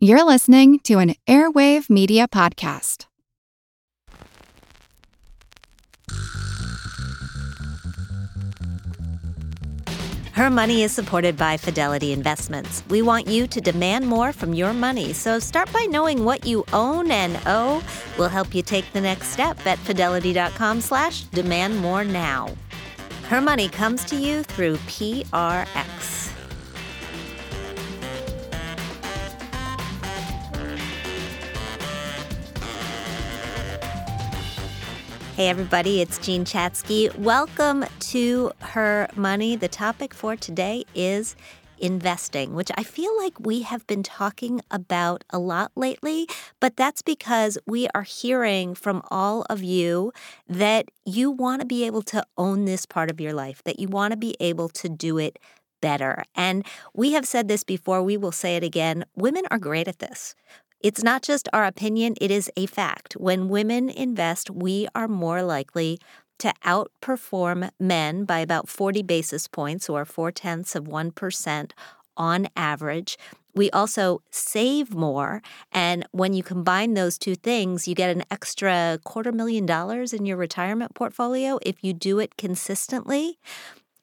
You're listening to an Airwave Media Podcast. Her Money is supported by Fidelity Investments. We want you to demand more from your money, so start by knowing what you own and owe. We'll help you take the next step at fidelity.com slash demand more now. Her Money comes to you through PRX. Hey, everybody, it's Jean Chatzky. Welcome to Her Money. The topic for today is investing, which I feel like we have been talking about a lot lately, but that's because we are hearing from all of you that you want to be able to own this part of your life, that you want to be able to do it better. And we have said this before, we will say it again. Women are great at this. It's not just our opinion, it is a fact. When women invest, we are more likely to outperform men by about 40 basis points or four tenths of 1% on average. We also save more. And when you combine those two things, you get an extra quarter million dollars in your retirement portfolio if you do it consistently.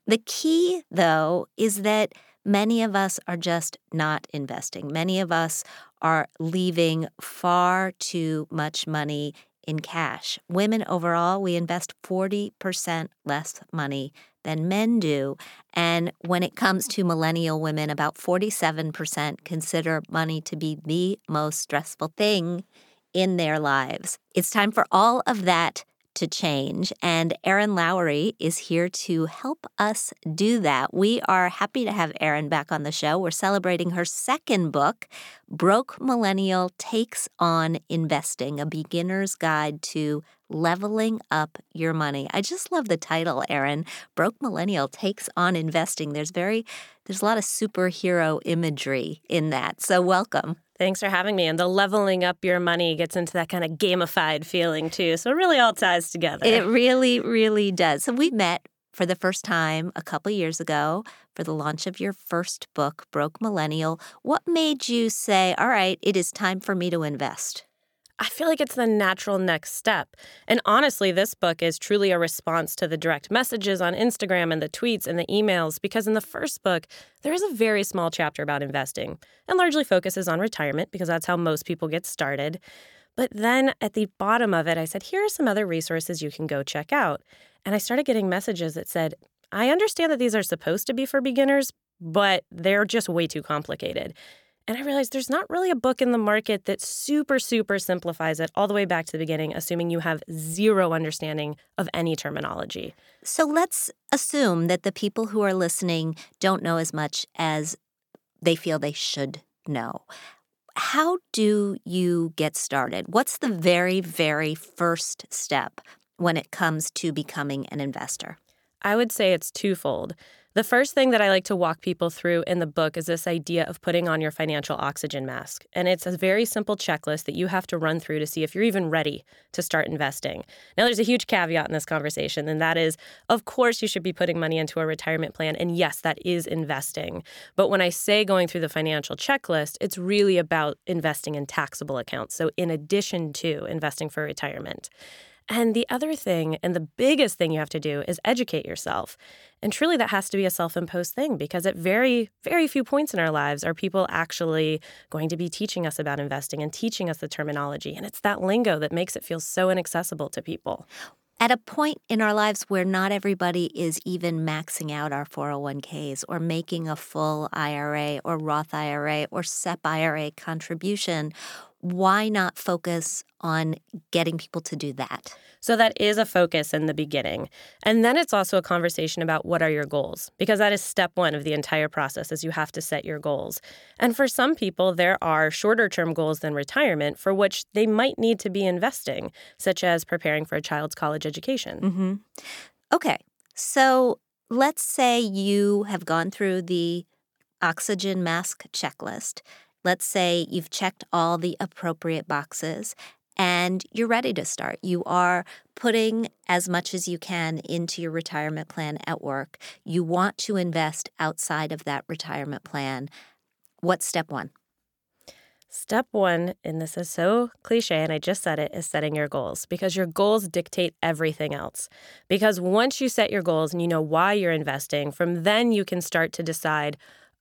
The key, though, is that many of us are just not investing. Many of us are leaving far too much money in cash. Women overall, we invest 40% less money than men do. And when it comes to millennial women, about 47% consider money to be the most stressful thing in their lives. It's time for all of that to change. And Erin Lowry is here to help us do that. We are happy to have Erin back on the show. We're celebrating her second book, Broke Millennial Takes on Investing, a beginner's guide to leveling up your money. I just love the title, Erin. Broke Millennial Takes on Investing. There's very there's a lot of superhero imagery in that. So welcome. Thanks for having me. And the leveling up your money gets into that kind of gamified feeling too. So it really all ties together. It really, really does. So we met for the first time a couple years ago for the launch of your first book, Broke Millennial. What made you say, all right, it is time for me to invest? I feel like it's the natural next step. And honestly, this book is truly a response to the direct messages on Instagram and the tweets and the emails because in the first book, there is a very small chapter about investing and largely focuses on retirement because that's how most people get started. But then at the bottom of it, I said, here are some other resources you can go check out. And I started getting messages that said, I understand that these are supposed to be for beginners, but they're just way too complicated. And I realized there's not really a book in the market that super, super simplifies it all the way back to the beginning, assuming you have zero understanding of any terminology. So let's assume that the people who are listening don't know as much as they feel they should know. How do you get started? What's the very, very first step when it comes to becoming an investor? I would say it's twofold. The first thing that I like to walk people through in the book is this idea of putting on your financial oxygen mask. And it's a very simple checklist that you have to run through to see if you're even ready to start investing. Now, there's a huge caveat in this conversation, and that is, of course, you should be putting money into a retirement plan. And yes, that is investing. But when I say going through the financial checklist, it's really about investing in taxable accounts. So, in addition to investing for retirement. And the other thing, and the biggest thing you have to do, is educate yourself. And truly, that has to be a self imposed thing because at very, very few points in our lives are people actually going to be teaching us about investing and teaching us the terminology. And it's that lingo that makes it feel so inaccessible to people. At a point in our lives where not everybody is even maxing out our 401ks or making a full IRA or Roth IRA or SEP IRA contribution, why not focus on getting people to do that? So, that is a focus in the beginning. And then it's also a conversation about what are your goals, because that is step one of the entire process is you have to set your goals. And for some people, there are shorter term goals than retirement for which they might need to be investing, such as preparing for a child's college education. Mm-hmm. Okay. So, let's say you have gone through the oxygen mask checklist Let's say you've checked all the appropriate boxes and you're ready to start. You are putting as much as you can into your retirement plan at work. You want to invest outside of that retirement plan. What's step one? Step one, and this is so cliche, and I just said it, is setting your goals because your goals dictate everything else. Because once you set your goals and you know why you're investing, from then you can start to decide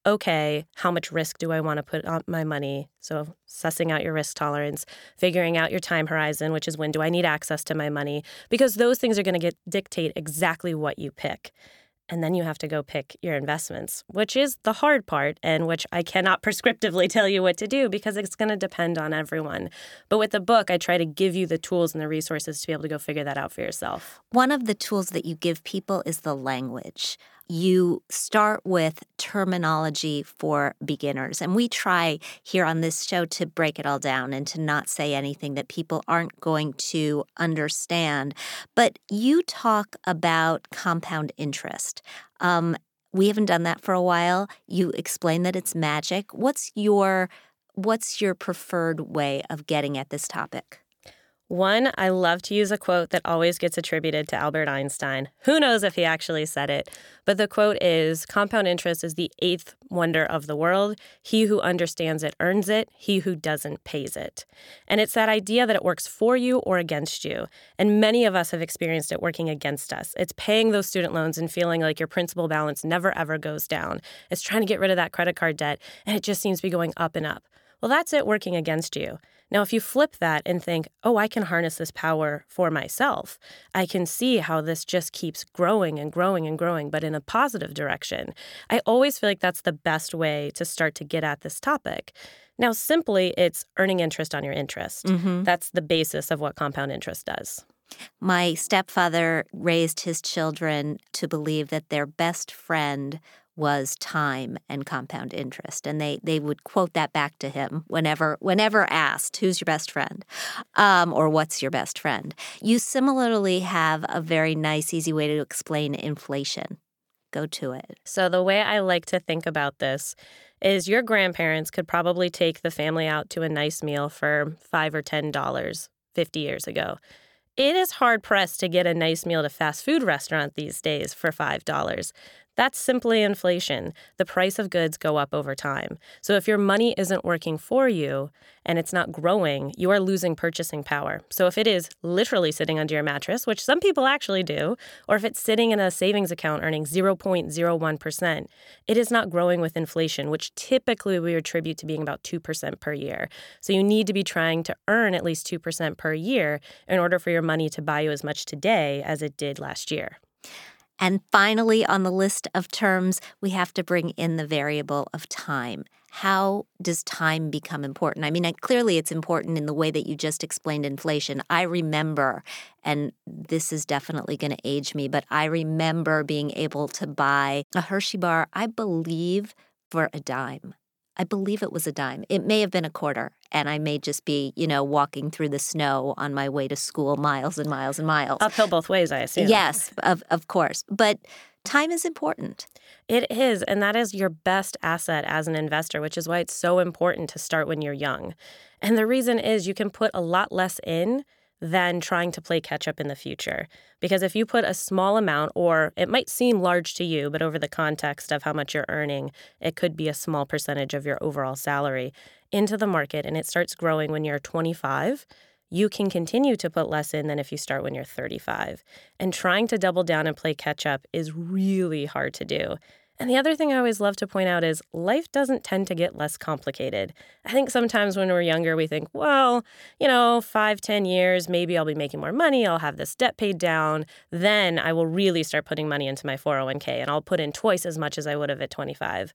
okay, how much risk do I want to put on my money? So, sussing out your risk tolerance, figuring out your time horizon, which is when do I need access to my money? Because those things are going to get dictate exactly what you pick. And then you have to go pick your investments, which is the hard part and which I cannot prescriptively tell you what to do because it's going to depend on everyone. But with the book, I try to give you the tools and the resources to be able to go figure that out for yourself. One of the tools that you give people is the language you start with terminology for beginners. And we try here on this show to break it all down and to not say anything that people aren't going to understand. But you talk about compound interest. Um, we haven't done that for a while. You explain that it's magic. What's your what's your preferred way of getting at this topic? One, I love to use a quote that always gets attributed to Albert Einstein. Who knows if he actually said it? But the quote is Compound interest is the eighth wonder of the world. He who understands it earns it, he who doesn't pays it. And it's that idea that it works for you or against you. And many of us have experienced it working against us. It's paying those student loans and feeling like your principal balance never ever goes down. It's trying to get rid of that credit card debt, and it just seems to be going up and up. Well, that's it working against you. Now, if you flip that and think, oh, I can harness this power for myself, I can see how this just keeps growing and growing and growing, but in a positive direction. I always feel like that's the best way to start to get at this topic. Now, simply, it's earning interest on your interest. Mm-hmm. That's the basis of what compound interest does. My stepfather raised his children to believe that their best friend was time and compound interest and they they would quote that back to him whenever whenever asked who's your best friend? Um, or what's your best friend? You similarly have a very nice easy way to explain inflation. Go to it. So the way i like to think about this is your grandparents could probably take the family out to a nice meal for five or ten dollars 50 years ago. It is hard pressed to get a nice meal at a fast food restaurant these days for $5. That's simply inflation. The price of goods go up over time. So if your money isn't working for you and it's not growing, you are losing purchasing power. So if it is literally sitting under your mattress, which some people actually do, or if it's sitting in a savings account earning 0.01%, it is not growing with inflation, which typically we attribute to being about 2% per year. So you need to be trying to earn at least 2% per year in order for your money to buy you as much today as it did last year. And finally, on the list of terms, we have to bring in the variable of time. How does time become important? I mean, clearly it's important in the way that you just explained inflation. I remember, and this is definitely going to age me, but I remember being able to buy a Hershey bar, I believe, for a dime. I believe it was a dime. It may have been a quarter, and I may just be, you know, walking through the snow on my way to school miles and miles and miles. Uphill both ways, I assume. Yes, of, of course. But time is important. It is, and that is your best asset as an investor, which is why it's so important to start when you're young. And the reason is you can put a lot less in than trying to play catch up in the future. Because if you put a small amount, or it might seem large to you, but over the context of how much you're earning, it could be a small percentage of your overall salary into the market and it starts growing when you're 25, you can continue to put less in than if you start when you're 35. And trying to double down and play catch up is really hard to do. And the other thing I always love to point out is life doesn't tend to get less complicated. I think sometimes when we're younger, we think, well, you know, five, ten years, maybe I'll be making more money, I'll have this debt paid down. Then I will really start putting money into my 401k and I'll put in twice as much as I would have at 25.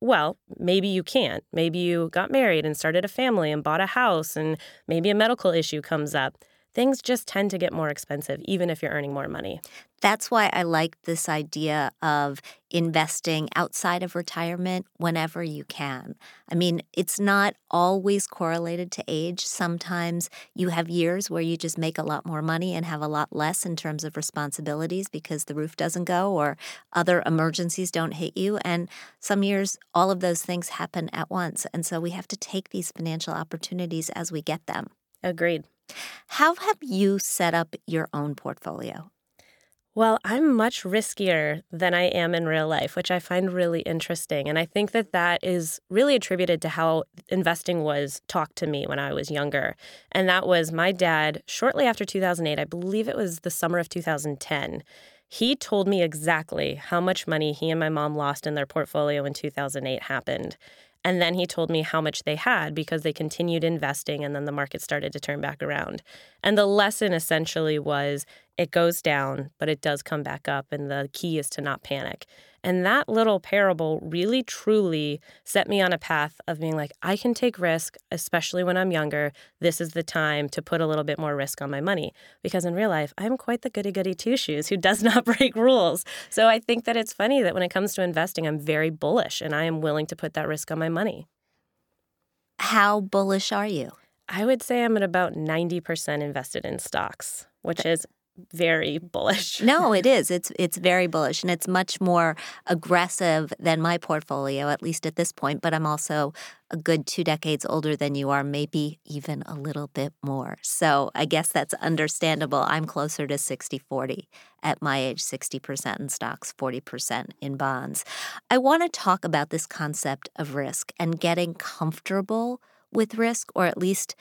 Well, maybe you can't. Maybe you got married and started a family and bought a house, and maybe a medical issue comes up things just tend to get more expensive, even if you're earning more money. That's why I like this idea of investing outside of retirement whenever you can. I mean, it's not always correlated to age. Sometimes you have years where you just make a lot more money and have a lot less in terms of responsibilities because the roof doesn't go or other emergencies don't hit you. And some years, all of those things happen at once. And so we have to take these financial opportunities as we get them. Agreed. How have you set up your own portfolio? Well, I'm much riskier than I am in real life, which I find really interesting. And I think that that is really attributed to how investing was talked to me when I was younger. And that was my dad, shortly after 2008, I believe it was the summer of 2010. He told me exactly how much money he and my mom lost in their portfolio in 2008 happened. And then he told me how much they had because they continued investing and then the market started to turn back around. And the lesson essentially was it goes down, but it does come back up. And the key is to not panic. And that little parable really truly set me on a path of being like, I can take risk, especially when I'm younger. This is the time to put a little bit more risk on my money. Because in real life, I'm quite the goody goody two shoes who does not break rules. So I think that it's funny that when it comes to investing, I'm very bullish and I am willing to put that risk on my money. How bullish are you? I would say I'm at about 90% invested in stocks, which is very bullish. no, it is. It's it's very bullish and it's much more aggressive than my portfolio at least at this point, but I'm also a good 2 decades older than you are, maybe even a little bit more. So, I guess that's understandable. I'm closer to 60/40 at my age, 60% in stocks, 40% in bonds. I want to talk about this concept of risk and getting comfortable with risk or at least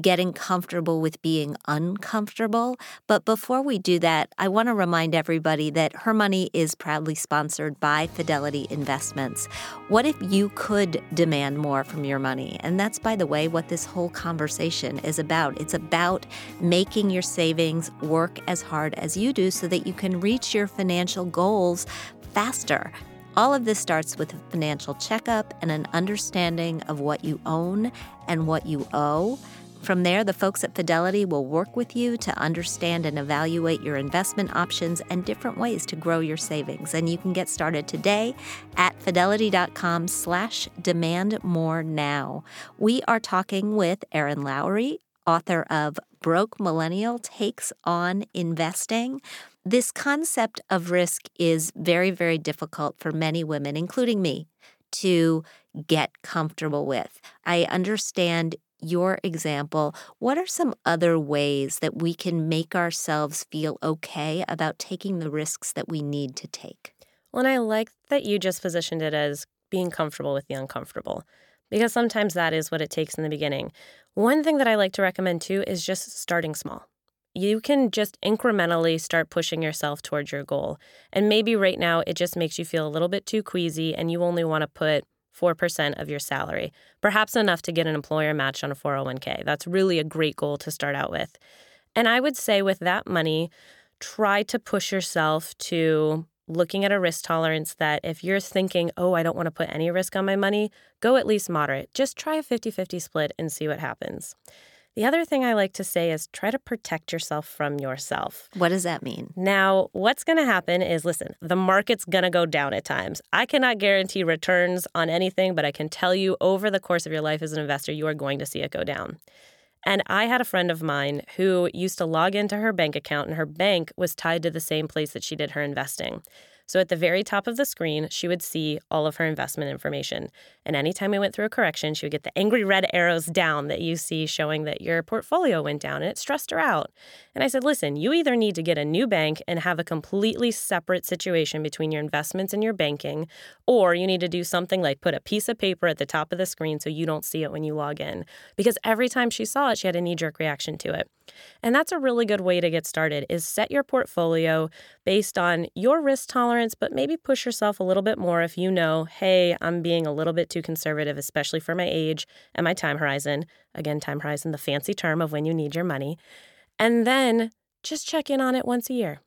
getting comfortable with being uncomfortable. But before we do that, I want to remind everybody that Her Money is proudly sponsored by Fidelity Investments. What if you could demand more from your money? And that's, by the way, what this whole conversation is about. It's about making your savings work as hard as you do so that you can reach your financial goals faster. All of this starts with a financial checkup and an understanding of what you own and what you owe. From there, the folks at Fidelity will work with you to understand and evaluate your investment options and different ways to grow your savings. And you can get started today at fidelity.com slash demand more now. We are talking with Erin Lowry, author of Broke Millennial Takes on Investing. This concept of risk is very, very difficult for many women, including me, to get comfortable with. I understand your example, what are some other ways that we can make ourselves feel okay about taking the risks that we need to take? Well, and I like that you just positioned it as being comfortable with the uncomfortable because sometimes that is what it takes in the beginning. One thing that I like to recommend too is just starting small. You can just incrementally start pushing yourself towards your goal. And maybe right now it just makes you feel a little bit too queasy and you only want to put 4% of your salary, perhaps enough to get an employer match on a 401k. That's really a great goal to start out with. And I would say with that money, try to push yourself to looking at a risk tolerance that if you're thinking, oh, I don't want to put any risk on my money, go at least moderate. Just try a 50 50 split and see what happens. The other thing I like to say is try to protect yourself from yourself. What does that mean? Now, what's going to happen is listen, the market's going to go down at times. I cannot guarantee returns on anything, but I can tell you over the course of your life as an investor, you are going to see it go down. And I had a friend of mine who used to log into her bank account, and her bank was tied to the same place that she did her investing. So at the very top of the screen, she would see all of her investment information. And anytime we went through a correction, she would get the angry red arrows down that you see showing that your portfolio went down and it stressed her out. And I said, listen, you either need to get a new bank and have a completely separate situation between your investments and your banking, or you need to do something like put a piece of paper at the top of the screen so you don't see it when you log in. Because every time she saw it, she had a knee jerk reaction to it. And that's a really good way to get started is set your portfolio based on your risk tolerance, but maybe push yourself a little bit more if you know, hey, I'm being a little bit too conservative, especially for my age and my time horizon. Again, time horizon, the fancy term of when you need your money. And then just check in on it once a year.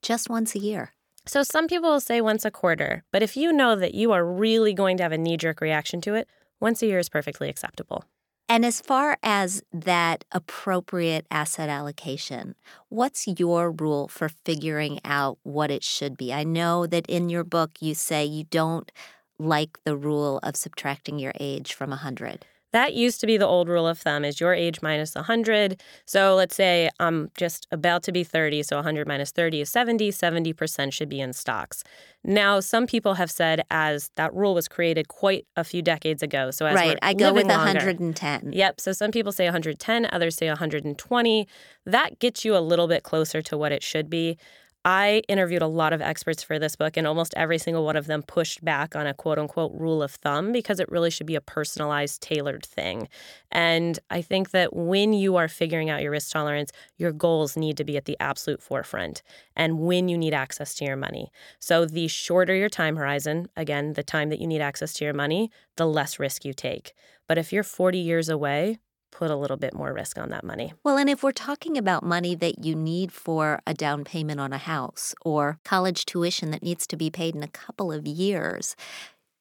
Just once a year. So some people will say once a quarter, but if you know that you are really going to have a knee jerk reaction to it, once a year is perfectly acceptable. And as far as that appropriate asset allocation, what's your rule for figuring out what it should be? I know that in your book you say you don't like the rule of subtracting your age from 100. That used to be the old rule of thumb is your age minus 100. So let's say I'm just about to be 30, so 100 minus 30 is 70, 70% should be in stocks. Now, some people have said as that rule was created quite a few decades ago. So as Right, I go with 110. Longer, yep, so some people say 110, others say 120. That gets you a little bit closer to what it should be. I interviewed a lot of experts for this book, and almost every single one of them pushed back on a quote unquote rule of thumb because it really should be a personalized, tailored thing. And I think that when you are figuring out your risk tolerance, your goals need to be at the absolute forefront and when you need access to your money. So, the shorter your time horizon, again, the time that you need access to your money, the less risk you take. But if you're 40 years away, put a little bit more risk on that money. Well, and if we're talking about money that you need for a down payment on a house or college tuition that needs to be paid in a couple of years,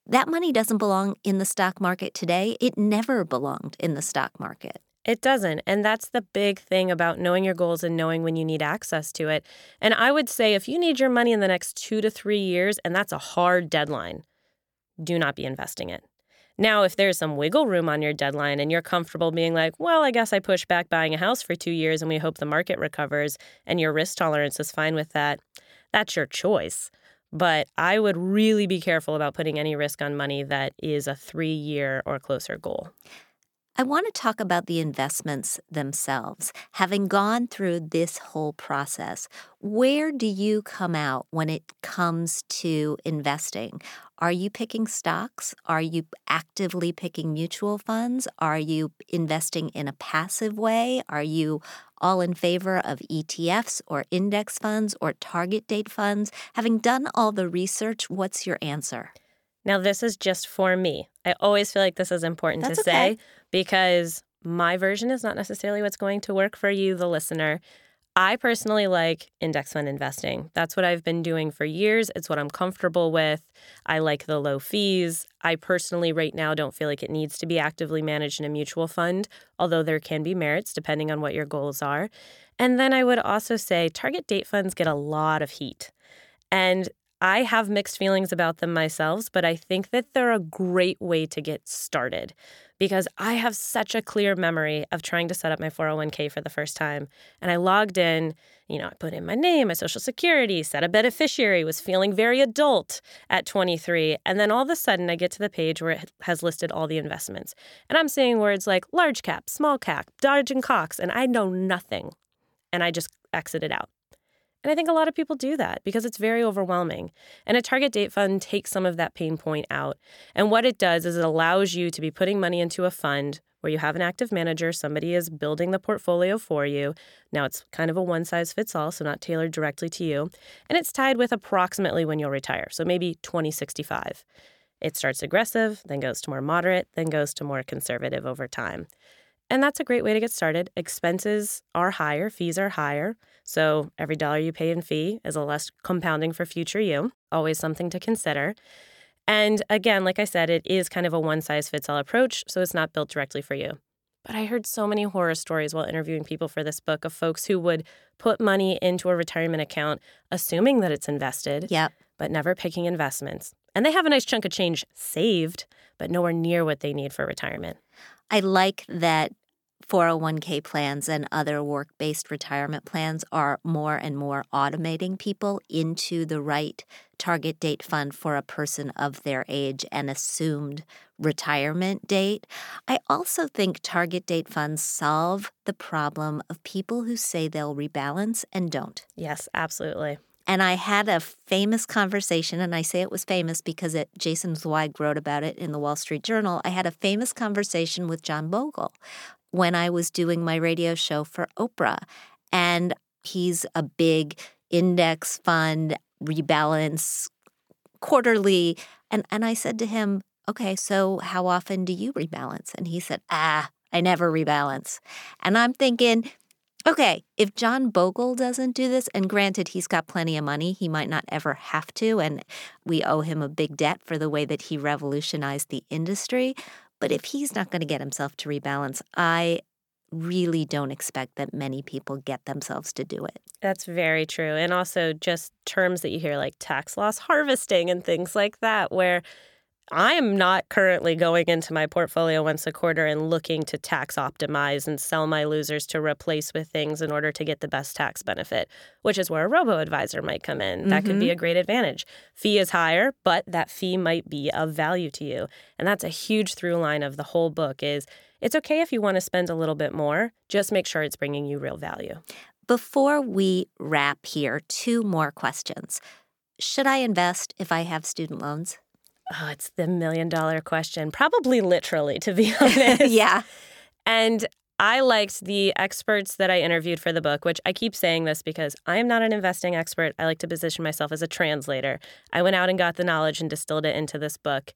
that money doesn't belong in the stock market today. It never belonged in the stock market. It doesn't. And that's the big thing about knowing your goals and knowing when you need access to it. And I would say if you need your money in the next two to three years, and that's a hard deadline, do not be investing it. Now, if there's some wiggle room on your deadline and you're comfortable being like, well, I guess I push back buying a house for two years and we hope the market recovers and your risk tolerance is fine with that, that's your choice. But I would really be careful about putting any risk on money that is a three year or closer goal. I want to talk about the investments themselves. Having gone through this whole process, where do you come out when it comes to investing? Are you picking stocks? Are you actively picking mutual funds? Are you investing in a passive way? Are you all in favor of ETFs or index funds or target date funds? Having done all the research, what's your answer? Now, this is just for me. I always feel like this is important That's to okay. say because my version is not necessarily what's going to work for you, the listener. I personally like index fund investing. That's what I've been doing for years. It's what I'm comfortable with. I like the low fees. I personally, right now, don't feel like it needs to be actively managed in a mutual fund, although there can be merits depending on what your goals are. And then I would also say target date funds get a lot of heat. And I have mixed feelings about them myself, but I think that they're a great way to get started because I have such a clear memory of trying to set up my 401k for the first time. And I logged in, you know, I put in my name, my social security, set a beneficiary, was feeling very adult at 23. And then all of a sudden, I get to the page where it has listed all the investments. And I'm seeing words like large cap, small cap, Dodge and Cox, and I know nothing. And I just exited out. And I think a lot of people do that because it's very overwhelming. And a target date fund takes some of that pain point out. And what it does is it allows you to be putting money into a fund where you have an active manager, somebody is building the portfolio for you. Now it's kind of a one size fits all, so not tailored directly to you. And it's tied with approximately when you'll retire, so maybe 2065. It starts aggressive, then goes to more moderate, then goes to more conservative over time. And that's a great way to get started. Expenses are higher, fees are higher. So every dollar you pay in fee is a less compounding for future you. Always something to consider. And again, like I said, it is kind of a one size fits all approach, so it's not built directly for you. But I heard so many horror stories while interviewing people for this book of folks who would put money into a retirement account, assuming that it's invested, Yep. but never picking investments. And they have a nice chunk of change saved, but nowhere near what they need for retirement. I like that 401k plans and other work based retirement plans are more and more automating people into the right target date fund for a person of their age and assumed retirement date. I also think target date funds solve the problem of people who say they'll rebalance and don't. Yes, absolutely. And I had a famous conversation, and I say it was famous because it, Jason Zweig wrote about it in the Wall Street Journal. I had a famous conversation with John Bogle when I was doing my radio show for Oprah. And he's a big index fund rebalance quarterly. And, and I said to him, Okay, so how often do you rebalance? And he said, Ah, I never rebalance. And I'm thinking, Okay, if John Bogle doesn't do this, and granted, he's got plenty of money, he might not ever have to, and we owe him a big debt for the way that he revolutionized the industry. But if he's not going to get himself to rebalance, I really don't expect that many people get themselves to do it. That's very true. And also just terms that you hear like tax loss harvesting and things like that, where I am not currently going into my portfolio once a quarter and looking to tax optimize and sell my losers to replace with things in order to get the best tax benefit, which is where a robo advisor might come in. That could be mm-hmm. a great advantage. Fee is higher, but that fee might be of value to you. And that's a huge through line of the whole book is it's okay if you want to spend a little bit more, just make sure it's bringing you real value. Before we wrap here, two more questions. Should I invest if I have student loans? Oh, it's the million dollar question. Probably literally, to be honest. yeah. And I liked the experts that I interviewed for the book, which I keep saying this because I am not an investing expert. I like to position myself as a translator. I went out and got the knowledge and distilled it into this book.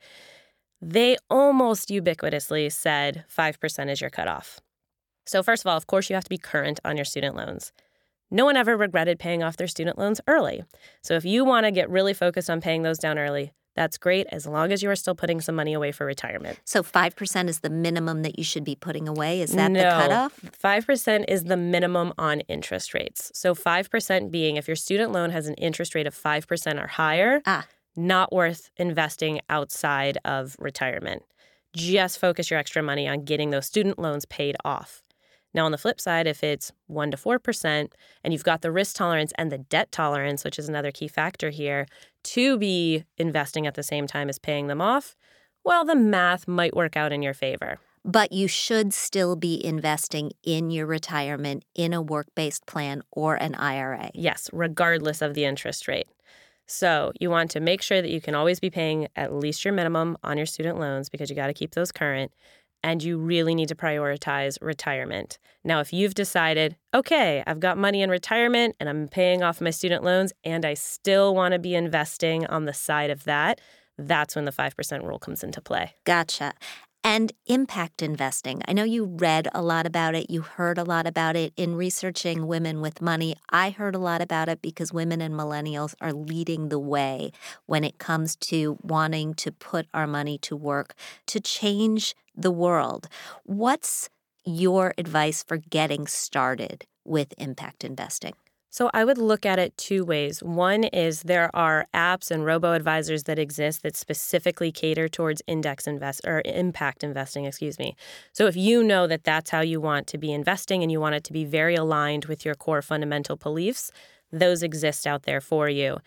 They almost ubiquitously said 5% is your cutoff. So, first of all, of course, you have to be current on your student loans. No one ever regretted paying off their student loans early. So, if you want to get really focused on paying those down early, that's great as long as you are still putting some money away for retirement. So 5% is the minimum that you should be putting away. Is that no, the cutoff? 5% is the minimum on interest rates. So 5% being if your student loan has an interest rate of 5% or higher, ah. not worth investing outside of retirement. Just focus your extra money on getting those student loans paid off. Now, on the flip side, if it's 1% to 4%, and you've got the risk tolerance and the debt tolerance, which is another key factor here, to be investing at the same time as paying them off, well, the math might work out in your favor. But you should still be investing in your retirement in a work based plan or an IRA. Yes, regardless of the interest rate. So, you want to make sure that you can always be paying at least your minimum on your student loans because you got to keep those current and you really need to prioritize retirement. Now, if you've decided, okay, I've got money in retirement and I'm paying off my student loans, and I still want to be investing on the side of that, that's when the 5% rule comes into play. Gotcha and impact investing. I know you read a lot about it, you heard a lot about it in researching women with money. I heard a lot about it because women and millennials are leading the way when it comes to wanting to put our money to work to change the world. What's your advice for getting started with impact investing? So I would look at it two ways. One is there are apps and robo advisors that exist that specifically cater towards index invest or impact investing, excuse me. So if you know that that's how you want to be investing and you want it to be very aligned with your core fundamental beliefs, those exist out there for you.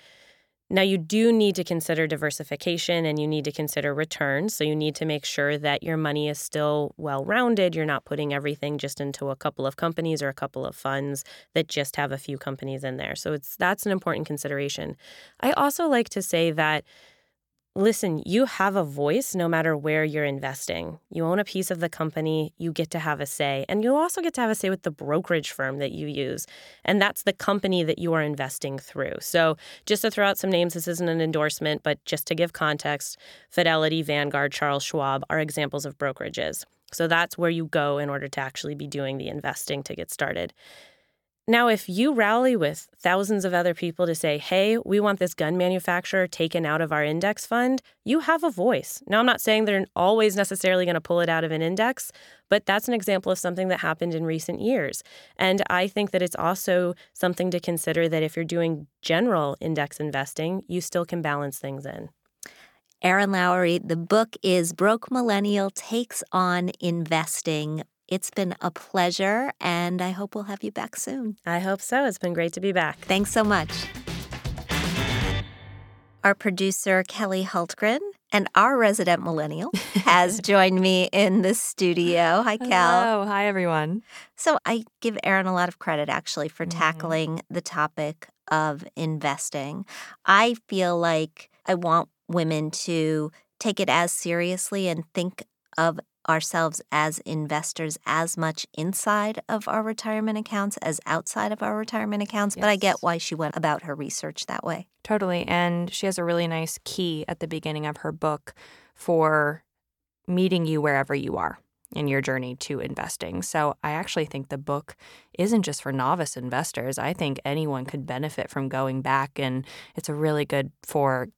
Now, you do need to consider diversification and you need to consider returns. So, you need to make sure that your money is still well rounded. You're not putting everything just into a couple of companies or a couple of funds that just have a few companies in there. So, it's that's an important consideration. I also like to say that Listen, you have a voice no matter where you're investing. You own a piece of the company, you get to have a say. And you also get to have a say with the brokerage firm that you use. And that's the company that you are investing through. So, just to throw out some names, this isn't an endorsement, but just to give context Fidelity, Vanguard, Charles Schwab are examples of brokerages. So, that's where you go in order to actually be doing the investing to get started. Now, if you rally with thousands of other people to say, hey, we want this gun manufacturer taken out of our index fund, you have a voice. Now, I'm not saying they're always necessarily going to pull it out of an index, but that's an example of something that happened in recent years. And I think that it's also something to consider that if you're doing general index investing, you still can balance things in. Erin Lowry, the book is Broke Millennial Takes on Investing it's been a pleasure, and I hope we'll have you back soon. I hope so. It's been great to be back. Thanks so much. Our producer, Kelly Hultgren, and our resident millennial has joined me in the studio. Hi, Kel. Hello. Hi, everyone. So I give Erin a lot of credit actually for mm-hmm. tackling the topic of investing. I feel like I want women to take it as seriously and think of ourselves as investors as much inside of our retirement accounts as outside of our retirement accounts. Yes. But I get why she went about her research that way. Totally. And she has a really nice key at the beginning of her book for meeting you wherever you are in your journey to investing. So I actually think the book isn't just for novice investors. I think anyone could benefit from going back and it's a really good for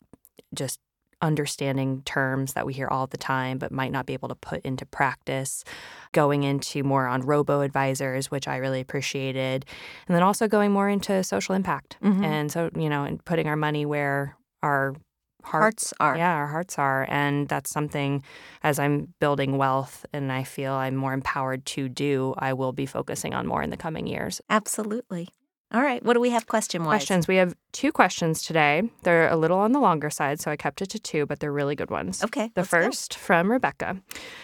just understanding terms that we hear all the time but might not be able to put into practice, going into more on robo advisors, which I really appreciated, and then also going more into social impact. Mm-hmm. And so, you know, and putting our money where our hearts are. Yeah, our hearts are. And that's something as I'm building wealth and I feel I'm more empowered to do, I will be focusing on more in the coming years. Absolutely. All right. What do we have question wise? Questions. We have two questions today. They're a little on the longer side, so I kept it to two, but they're really good ones. Okay. The let's go. first from Rebecca.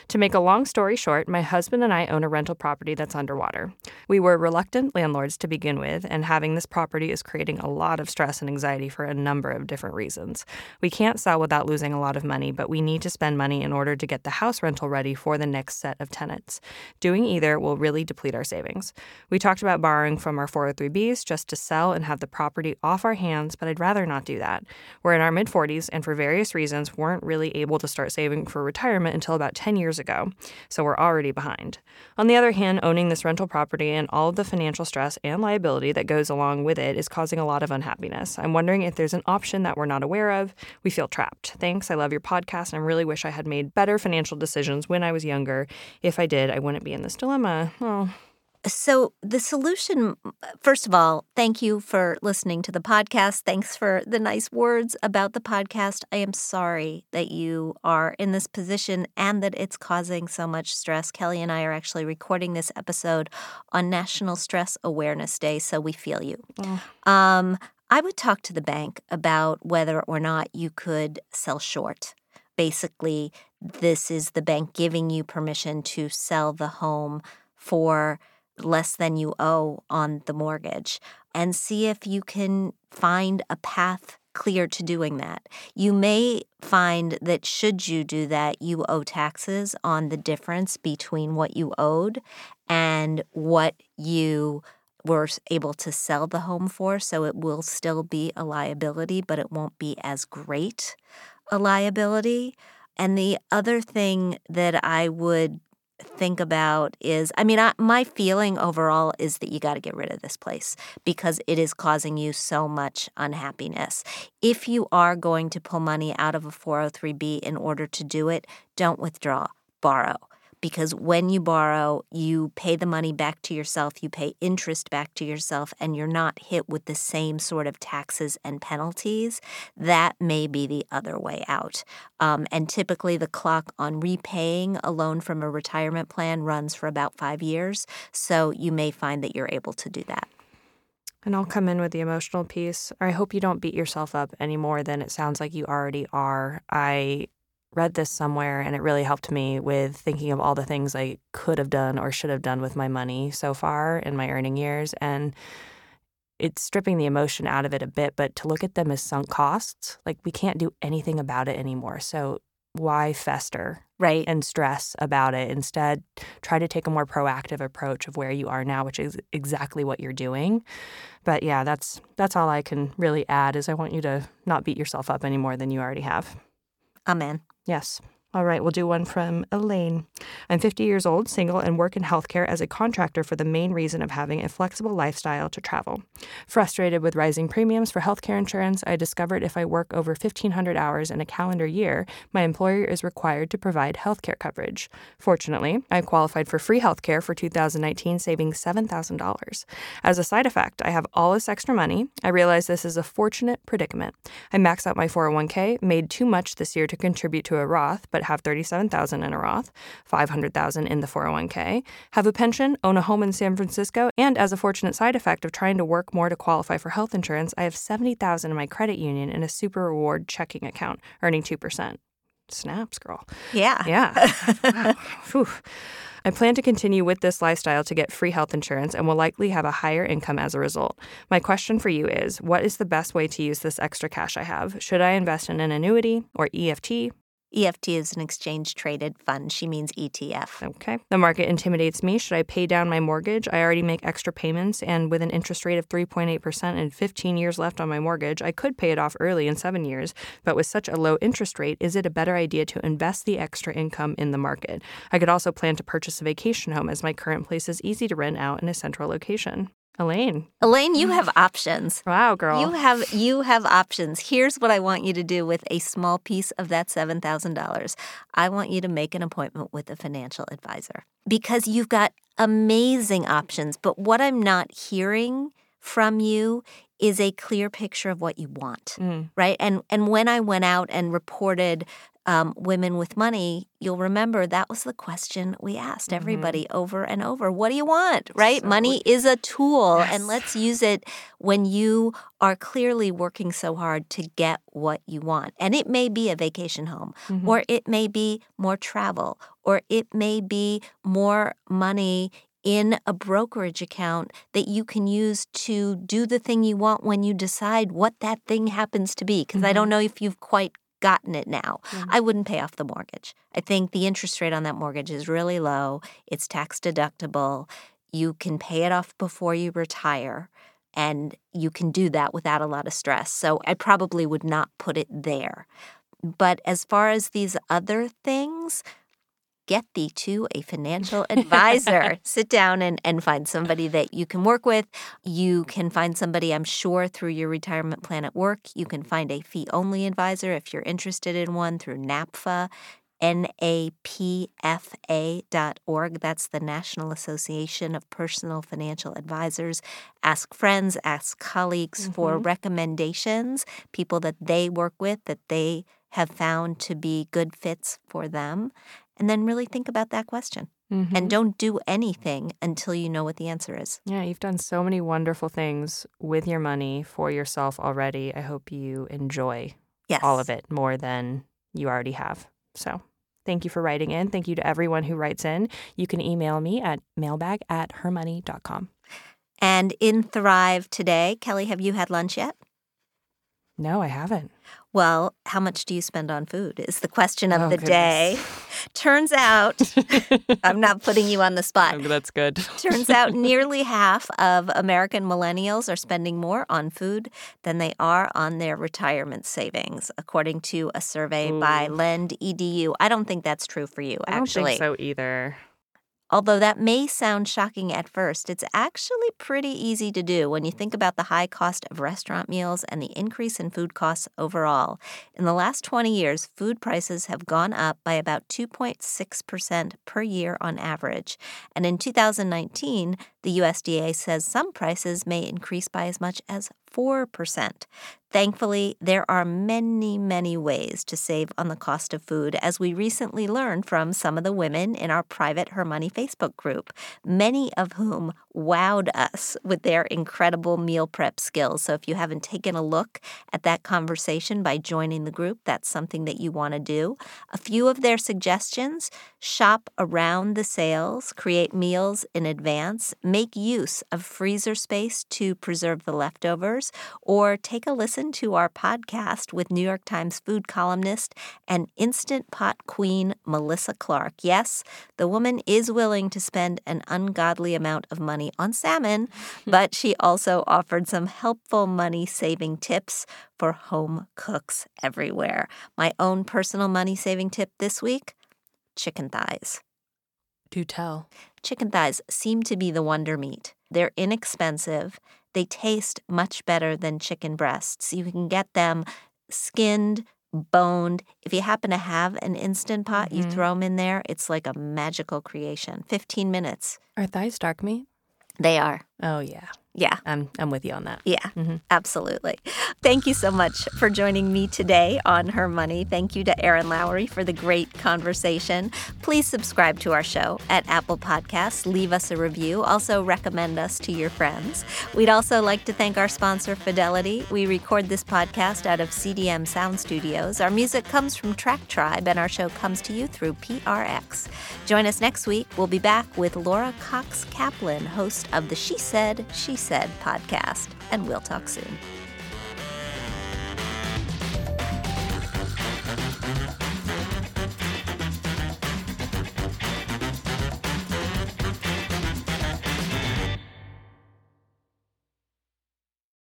To make a long story short, my husband and I own a rental property that's underwater. We were reluctant landlords to begin with, and having this property is creating a lot of stress and anxiety for a number of different reasons. We can't sell without losing a lot of money, but we need to spend money in order to get the house rental ready for the next set of tenants. Doing either will really deplete our savings. We talked about borrowing from our 403Bs just to sell and have the property off our hands, but I'd rather not do that. We're in our mid 40s and for various reasons weren't really able to start saving for retirement until about 10 years ago, so we're already behind. On the other hand, owning this rental property and all of the financial stress and liability that goes along with it is causing a lot of unhappiness. I'm wondering if there's an option that we're not aware of. We feel trapped. Thanks. I love your podcast and I really wish I had made better financial decisions when I was younger. If I did, I wouldn't be in this dilemma. Oh, So, the solution, first of all, thank you for listening to the podcast. Thanks for the nice words about the podcast. I am sorry that you are in this position and that it's causing so much stress. Kelly and I are actually recording this episode on National Stress Awareness Day, so we feel you. Um, I would talk to the bank about whether or not you could sell short. Basically, this is the bank giving you permission to sell the home for less than you owe on the mortgage and see if you can find a path clear to doing that. You may find that should you do that, you owe taxes on the difference between what you owed and what you were able to sell the home for. So it will still be a liability, but it won't be as great a liability. And the other thing that I would think about is I mean, I, my feeling overall is that you got to get rid of this place because it is causing you so much unhappiness. If you are going to pull money out of a 403b in order to do it, don't withdraw, borrow. Because when you borrow, you pay the money back to yourself, you pay interest back to yourself, and you're not hit with the same sort of taxes and penalties. That may be the other way out. Um, and typically, the clock on repaying a loan from a retirement plan runs for about five years. So you may find that you're able to do that. And I'll come in with the emotional piece. I hope you don't beat yourself up any more than it sounds like you already are. I read this somewhere and it really helped me with thinking of all the things I could have done or should have done with my money so far in my earning years. And it's stripping the emotion out of it a bit, but to look at them as sunk costs, like we can't do anything about it anymore. So why fester Right. and stress about it? Instead, try to take a more proactive approach of where you are now, which is exactly what you're doing. But yeah, that's that's all I can really add is I want you to not beat yourself up any more than you already have. Amen. Yes. All right, we'll do one from Elaine. I'm 50 years old, single, and work in healthcare as a contractor for the main reason of having a flexible lifestyle to travel. Frustrated with rising premiums for healthcare insurance, I discovered if I work over 1,500 hours in a calendar year, my employer is required to provide healthcare coverage. Fortunately, I qualified for free healthcare for 2019, saving $7,000. As a side effect, I have all this extra money. I realize this is a fortunate predicament. I maxed out my 401k, made too much this year to contribute to a Roth, but have 37,000 in a Roth, 500,000 in the 401k, have a pension, own a home in San Francisco, and as a fortunate side effect of trying to work more to qualify for health insurance, I have 70,000 in my credit union in a super reward checking account, earning 2%. Snaps, girl. Yeah. Yeah. wow. Phew. I plan to continue with this lifestyle to get free health insurance and will likely have a higher income as a result. My question for you is what is the best way to use this extra cash I have? Should I invest in an annuity or EFT? EFT is an exchange traded fund. She means ETF. Okay. The market intimidates me. Should I pay down my mortgage? I already make extra payments, and with an interest rate of 3.8% and 15 years left on my mortgage, I could pay it off early in seven years. But with such a low interest rate, is it a better idea to invest the extra income in the market? I could also plan to purchase a vacation home as my current place is easy to rent out in a central location. Elaine. Elaine, you have options. Wow, girl. You have you have options. Here's what I want you to do with a small piece of that $7,000. I want you to make an appointment with a financial advisor because you've got amazing options, but what I'm not hearing from you is a clear picture of what you want, Mm. right? And and when I went out and reported um, Women with Money, you'll remember that was the question we asked everybody mm-hmm. over and over. What do you want, right? So money is a tool, yes. and let's use it when you are clearly working so hard to get what you want. And it may be a vacation home, mm-hmm. or it may be more travel, or it may be more money in a brokerage account that you can use to do the thing you want when you decide what that thing happens to be. Because mm-hmm. I don't mm-hmm. know if you've quite gotten it now. Mm-hmm. I wouldn't pay off the mortgage. I think the interest rate on that mortgage is really low, it's tax deductible. You can pay it off before you retire. And you can do that without a lot of stress. So I probably would not put it there. But as far as these other things, get thee to a financial advisor. Sit down and, and find somebody that you can work with. You can find somebody, I'm sure, through your retirement plan at work. You can find a fee only advisor if you're interested in one through NAPFA. NAPFA.org. That's the National Association of Personal Financial Advisors. Ask friends, ask colleagues mm-hmm. for recommendations, people that they work with that they have found to be good fits for them and then really think about that question. Mm-hmm. And don't do anything until you know what the answer is. Yeah, you've done so many wonderful things with your money for yourself already. I hope you enjoy yes. all of it more than you already have. So thank you for writing in. Thank you to everyone who writes in. You can email me at mailbag at hermoney.com. And in Thrive today, Kelly, have you had lunch yet? No, I haven't. Well, how much do you spend on food is the question of oh, the goodness. day. Turns out, I'm not putting you on the spot. Oh, that's good. Turns out nearly half of American millennials are spending more on food than they are on their retirement savings, according to a survey Ooh. by Lend Edu. I don't think that's true for you, actually. I don't think so either. Although that may sound shocking at first, it's actually pretty easy to do when you think about the high cost of restaurant meals and the increase in food costs overall. In the last 20 years, food prices have gone up by about 2.6% per year on average. And in 2019, the USDA says some prices may increase by as much as 4%. Thankfully, there are many, many ways to save on the cost of food, as we recently learned from some of the women in our private Her Money Facebook group, many of whom wowed us with their incredible meal prep skills. So if you haven't taken a look at that conversation by joining the group, that's something that you want to do. A few of their suggestions shop around the sales, create meals in advance, make use of freezer space to preserve the leftovers, or take a listen to our podcast with New York Times food columnist and Instant Pot queen Melissa Clark. Yes, the woman is willing to spend an ungodly amount of money on salmon, but she also offered some helpful money saving tips for home cooks everywhere. My own personal money saving tip this week chicken thighs. Do tell. Chicken thighs seem to be the wonder meat. They're inexpensive. They taste much better than chicken breasts. You can get them skinned, boned. If you happen to have an instant pot, mm-hmm. you throw them in there. It's like a magical creation. 15 minutes. Are thighs dark meat? They are. Oh, yeah. Yeah. I'm, I'm with you on that. Yeah, mm-hmm. absolutely. Thank you so much for joining me today on Her Money. Thank you to Erin Lowry for the great conversation. Please subscribe to our show at Apple Podcasts. Leave us a review. Also, recommend us to your friends. We'd also like to thank our sponsor, Fidelity. We record this podcast out of CDM Sound Studios. Our music comes from Track Tribe, and our show comes to you through PRX. Join us next week. We'll be back with Laura Cox Kaplan, host of the She Said, She Said podcast, and we'll talk soon.